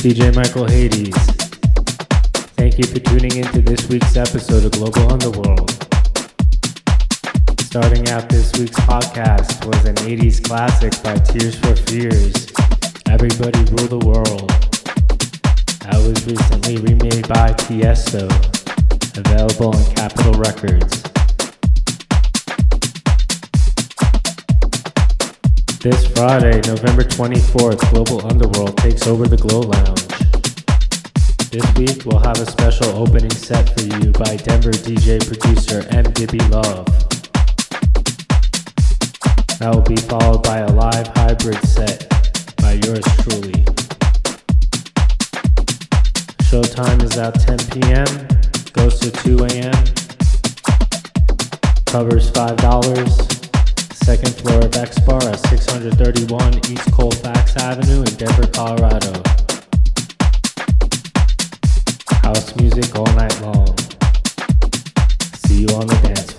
DJ Michael Hades. Thank you for tuning in to this week's episode of Global Underworld. Starting out this week's podcast was an 80s classic by Tears for Fears, Everybody Rule the World. That was recently remade by Tiesto, available on Capitol Records. This Friday, November 24th, Global Underworld takes over the Glow Lounge. This week, we'll have a special opening set for you by Denver DJ producer M. Dibby Love. That will be followed by a live hybrid set by yours truly. Showtime is at 10 p.m., goes to 2 a.m., covers $5 second floor of X Bar at 631 East Colfax Avenue in Denver, Colorado. House music all night long. See you on the dance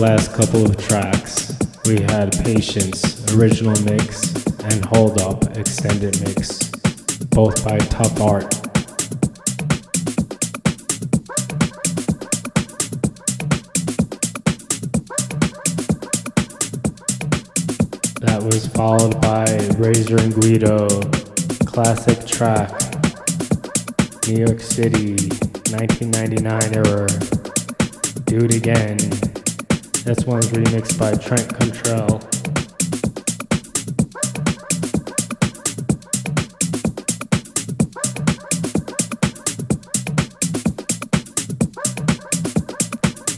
last couple of tracks, we had Patience, original mix, and Hold Up, extended mix, both by Tough Art. That was followed by Razor and Guido, classic track, New York City, 1999 era, Do It Again. This one's remixed by Trent Cantrelle.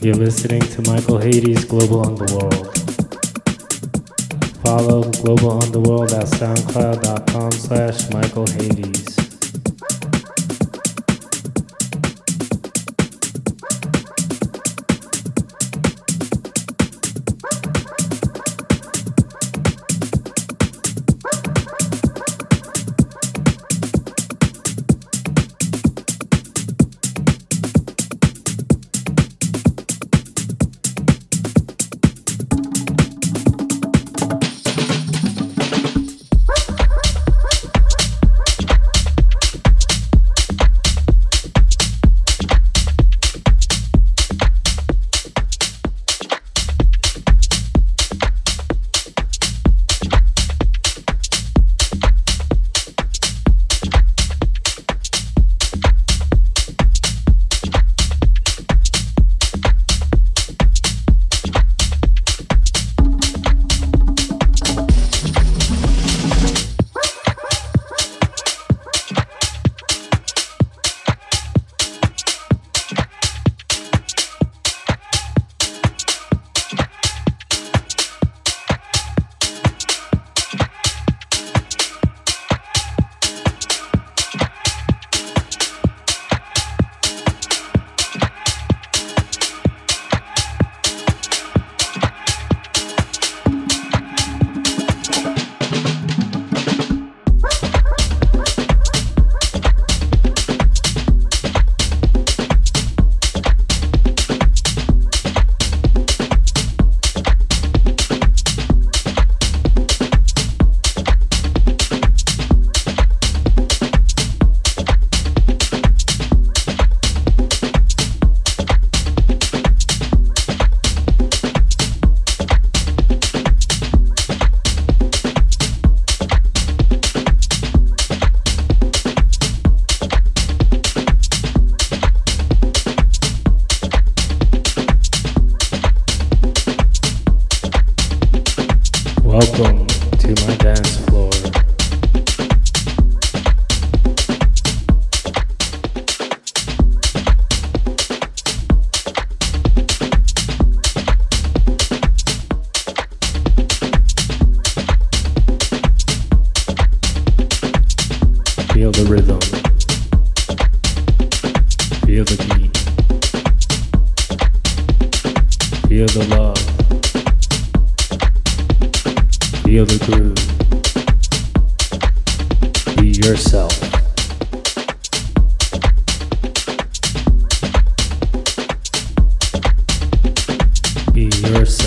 You're listening to Michael Hades' Global Underworld. Follow Global Underworld at soundcloud.com slash Michael Hades. Feel the groove. Be yourself. Be yourself.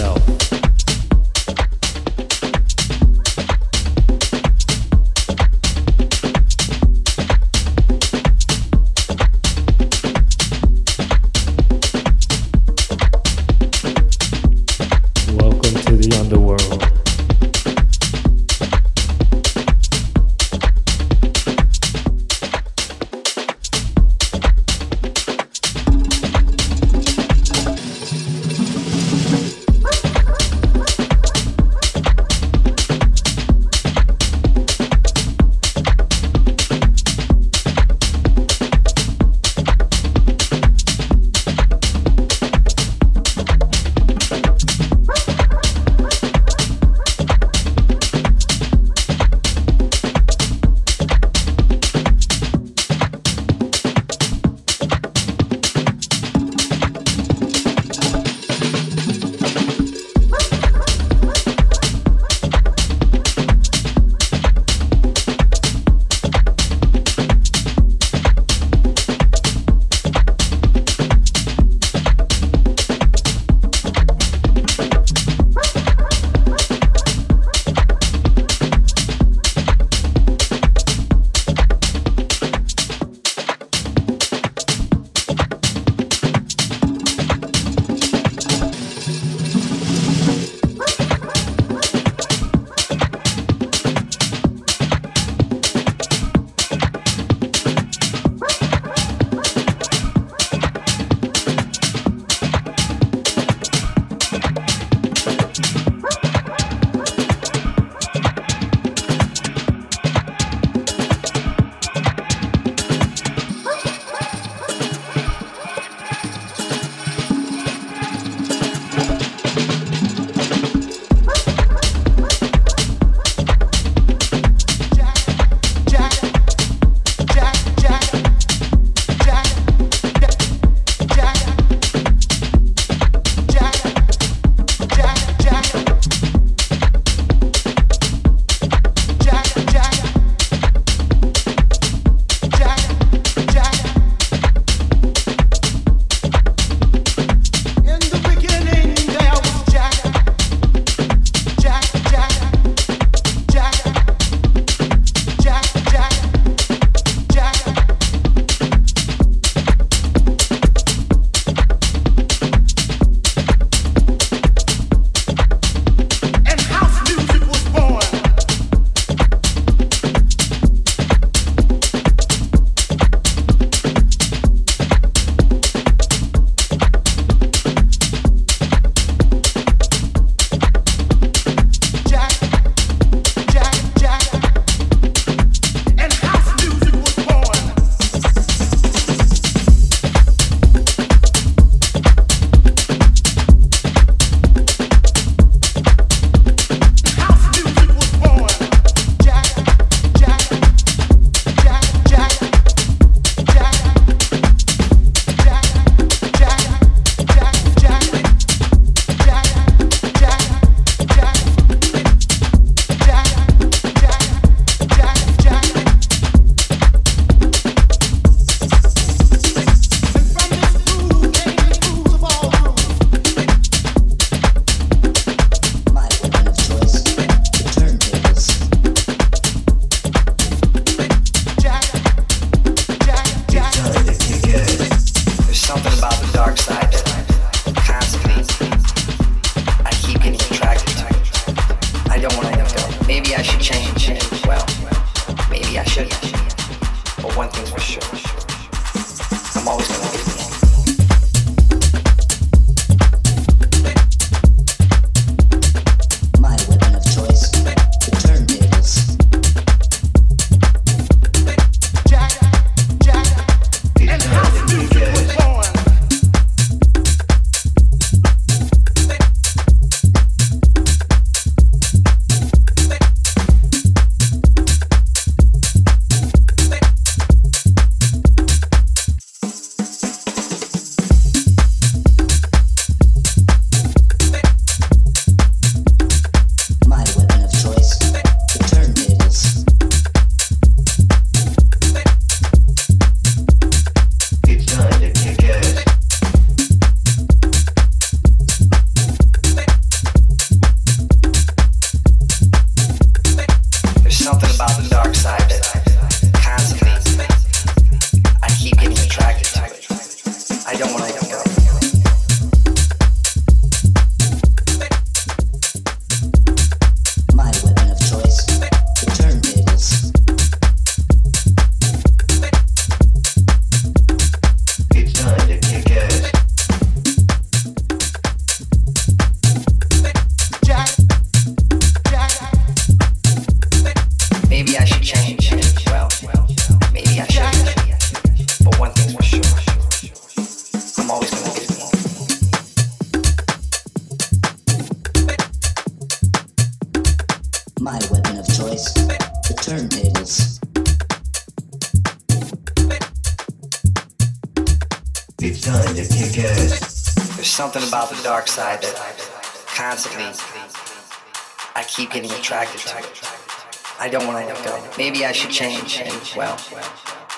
I don't want to let go. Maybe I should change, and well,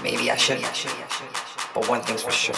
maybe I should. But one thing's for sure,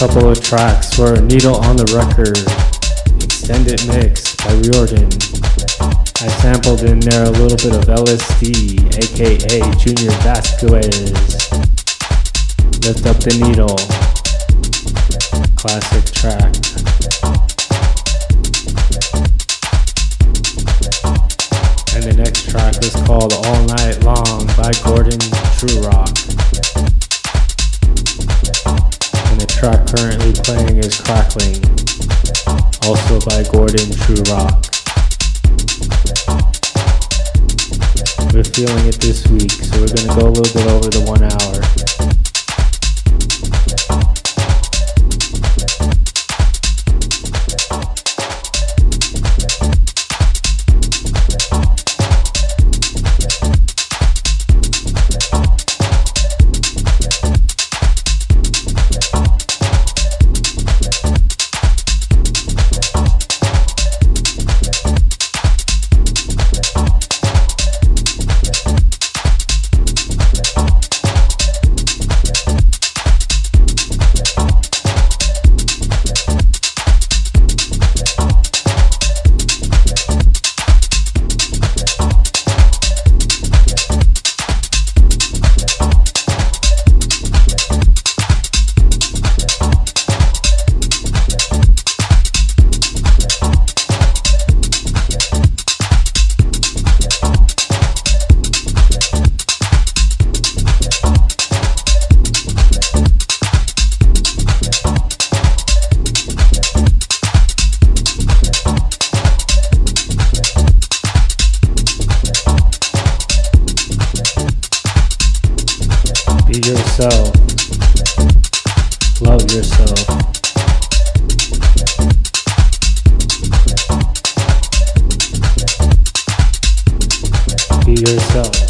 couple of tracks were Needle on the Record, Extended Mix by Riordan. I sampled in there a little bit of LSD, aka Junior Vasquez. Lift Up the Needle, classic track. And the next track is called All Night Long by Gordon True Rock playing is Crackling, also by Gordon True Rock. We're feeling it this week, so we're gonna go a little bit over the one hour. Yourself. Love yourself. Be yourself.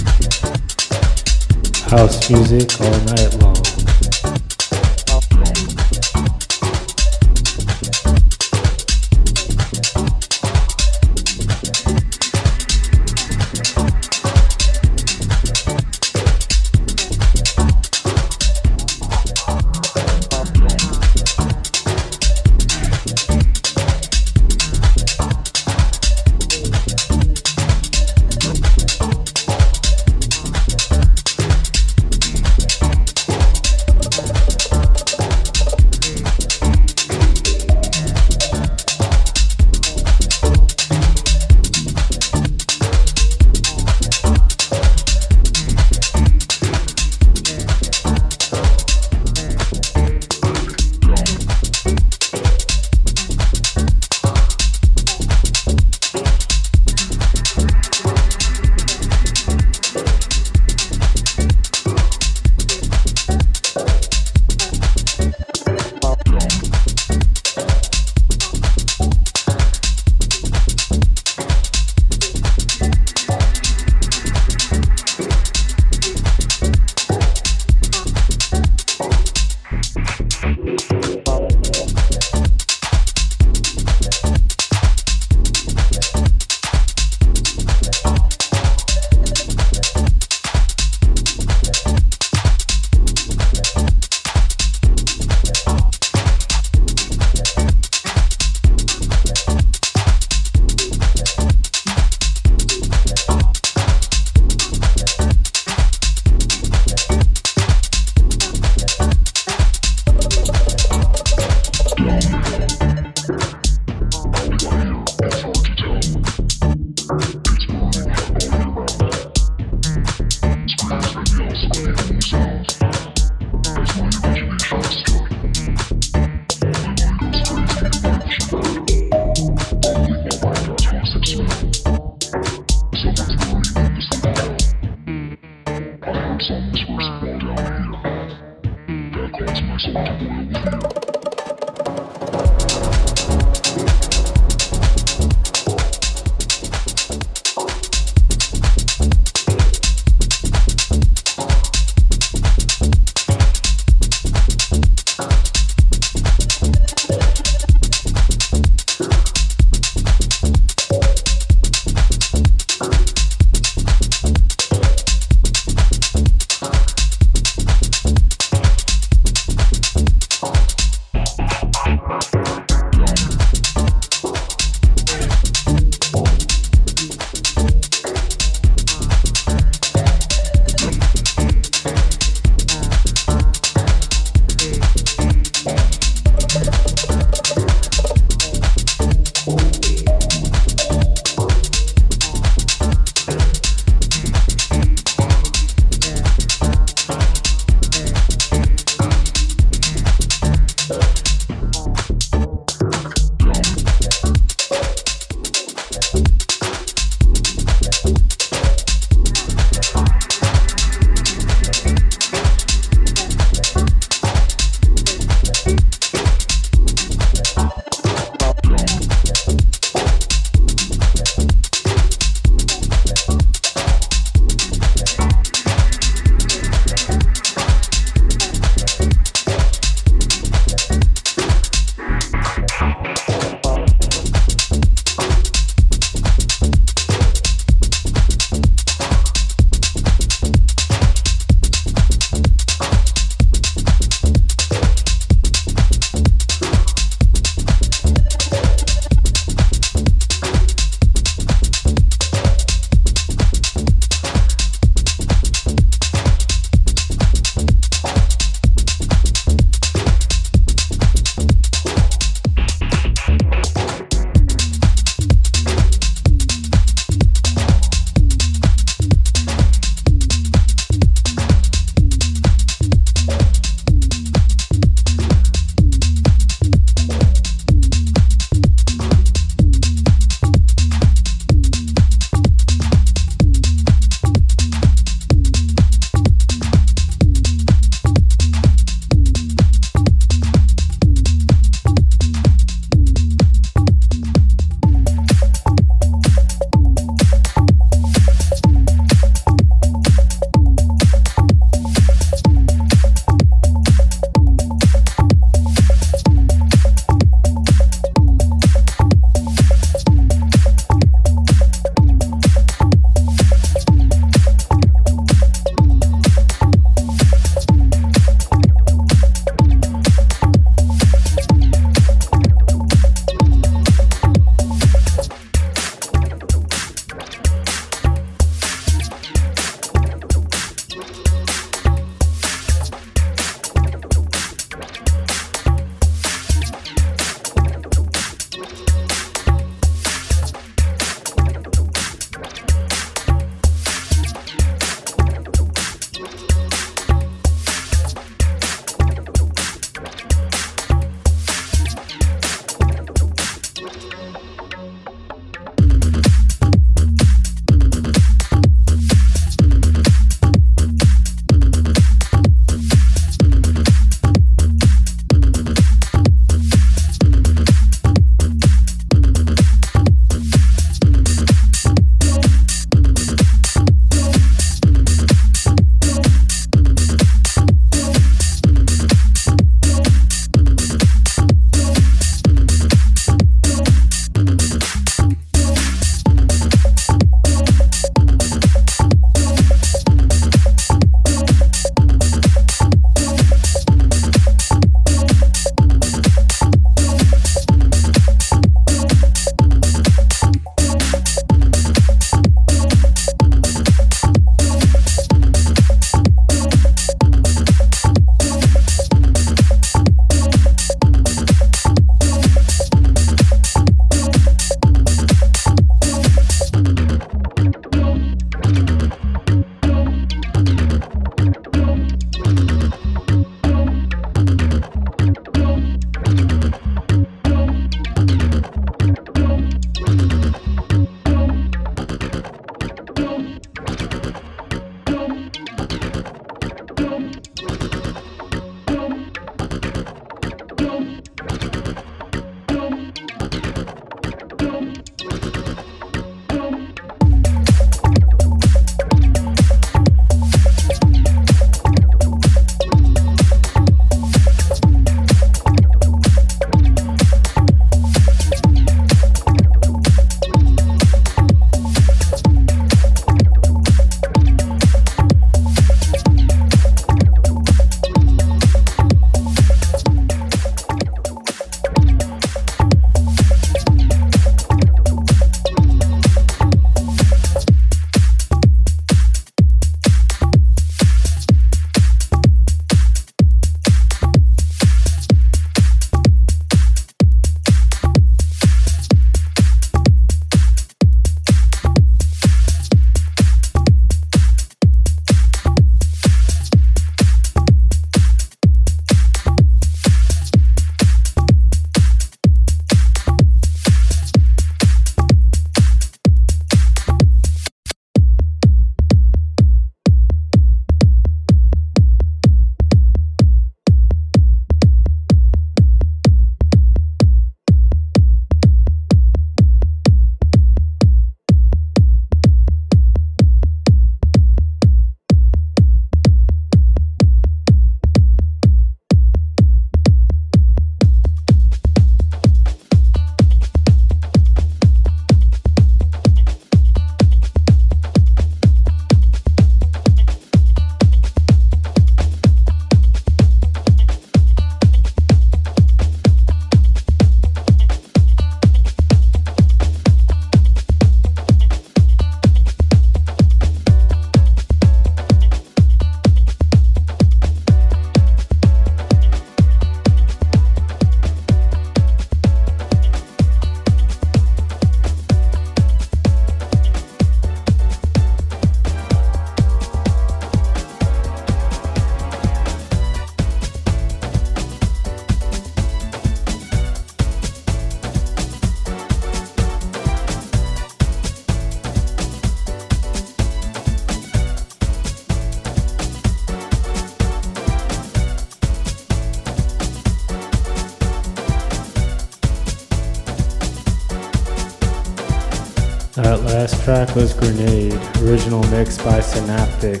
Last track was Grenade, original mix by Synaptic.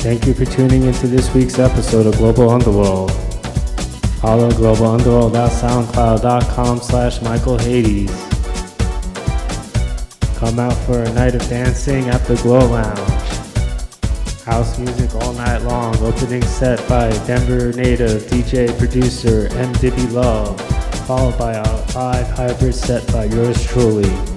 Thank you for tuning into this week's episode of Global Underworld. Follow Global Underworld at soundcloud.com slash Michael Hades. Come out for a night of dancing at the Glow Lounge. House music all night long, opening set by Denver native DJ producer M. Dibby Love, followed by a live hybrid set by yours truly.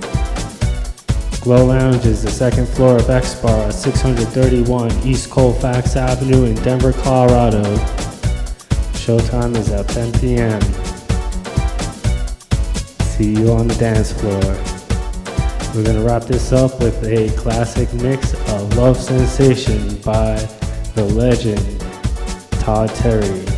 Glow Lounge is the second floor of X Bar at 631 East Colfax Avenue in Denver, Colorado. Showtime is at 10 p.m. See you on the dance floor. We're gonna wrap this up with a classic mix of Love Sensation by the legend Todd Terry.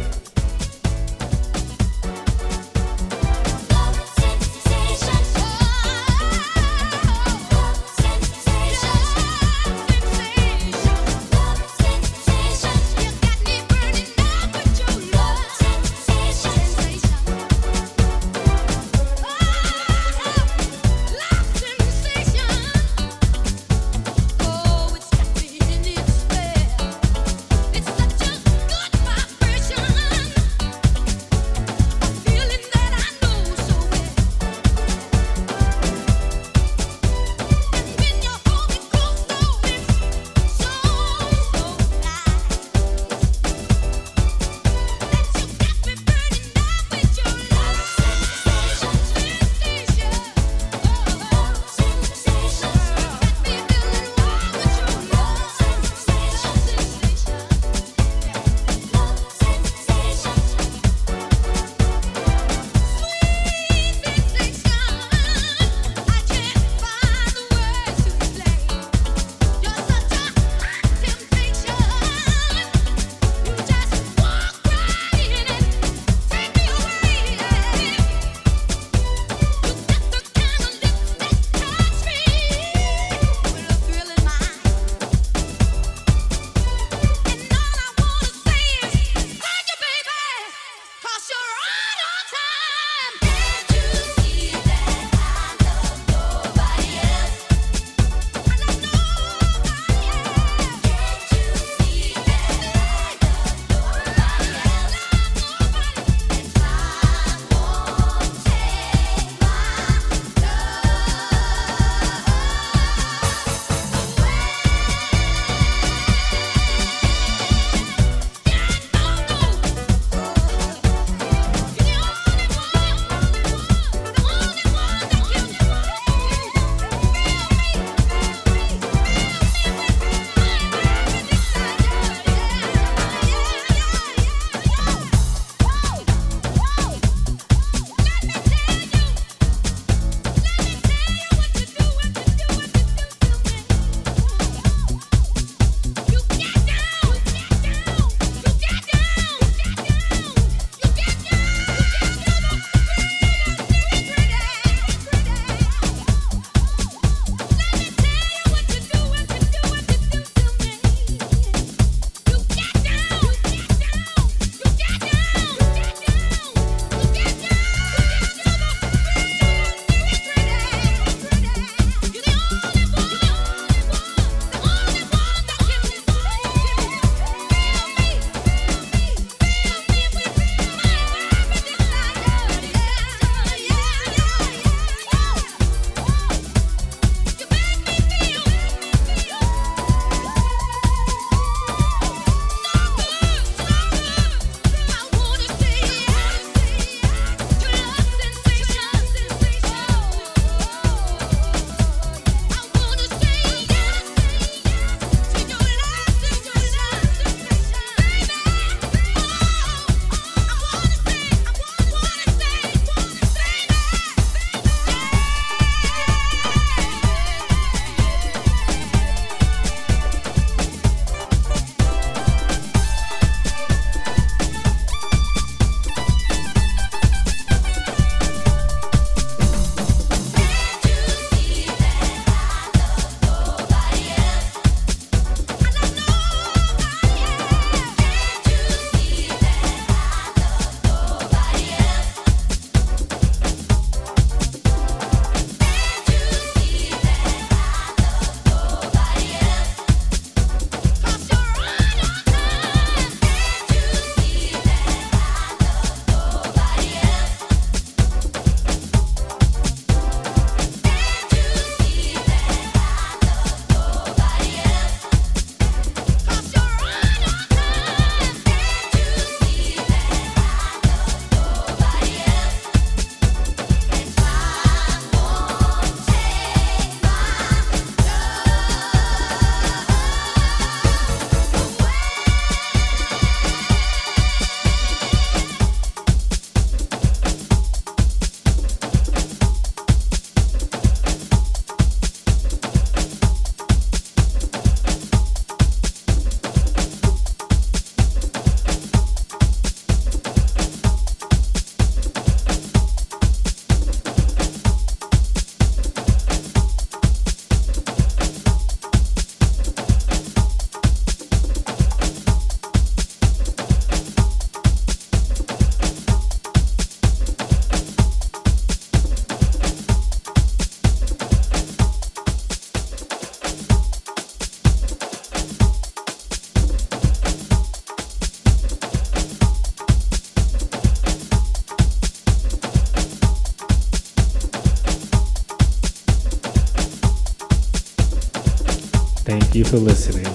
For listening.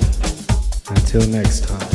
Until next time.